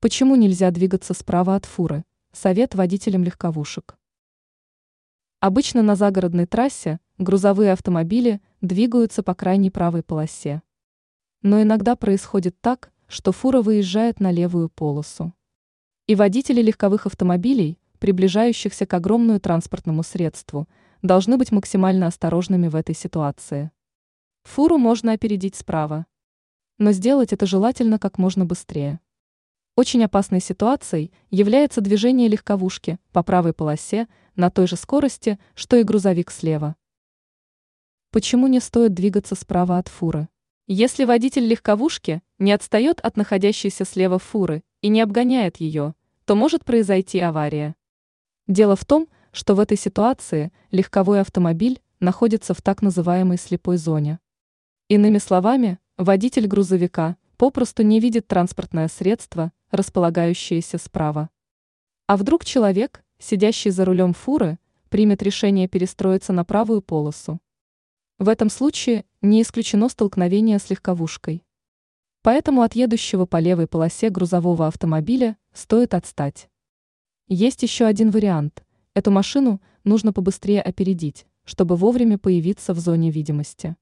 Почему нельзя двигаться справа от фуры? Совет водителям легковушек. Обычно на загородной трассе грузовые автомобили двигаются по крайней правой полосе. Но иногда происходит так, что фура выезжает на левую полосу. И водители легковых автомобилей, приближающихся к огромному транспортному средству, должны быть максимально осторожными в этой ситуации. Фуру можно опередить справа. Но сделать это желательно как можно быстрее. Очень опасной ситуацией является движение легковушки по правой полосе на той же скорости, что и грузовик слева. Почему не стоит двигаться справа от фуры? Если водитель легковушки не отстает от находящейся слева фуры и не обгоняет ее, то может произойти авария. Дело в том, что в этой ситуации легковой автомобиль находится в так называемой слепой зоне. Иными словами, водитель грузовика попросту не видит транспортное средство, располагающееся справа. А вдруг человек, сидящий за рулем фуры, примет решение перестроиться на правую полосу? В этом случае не исключено столкновение с легковушкой. Поэтому от едущего по левой полосе грузового автомобиля стоит отстать. Есть еще один вариант. Эту машину нужно побыстрее опередить, чтобы вовремя появиться в зоне видимости.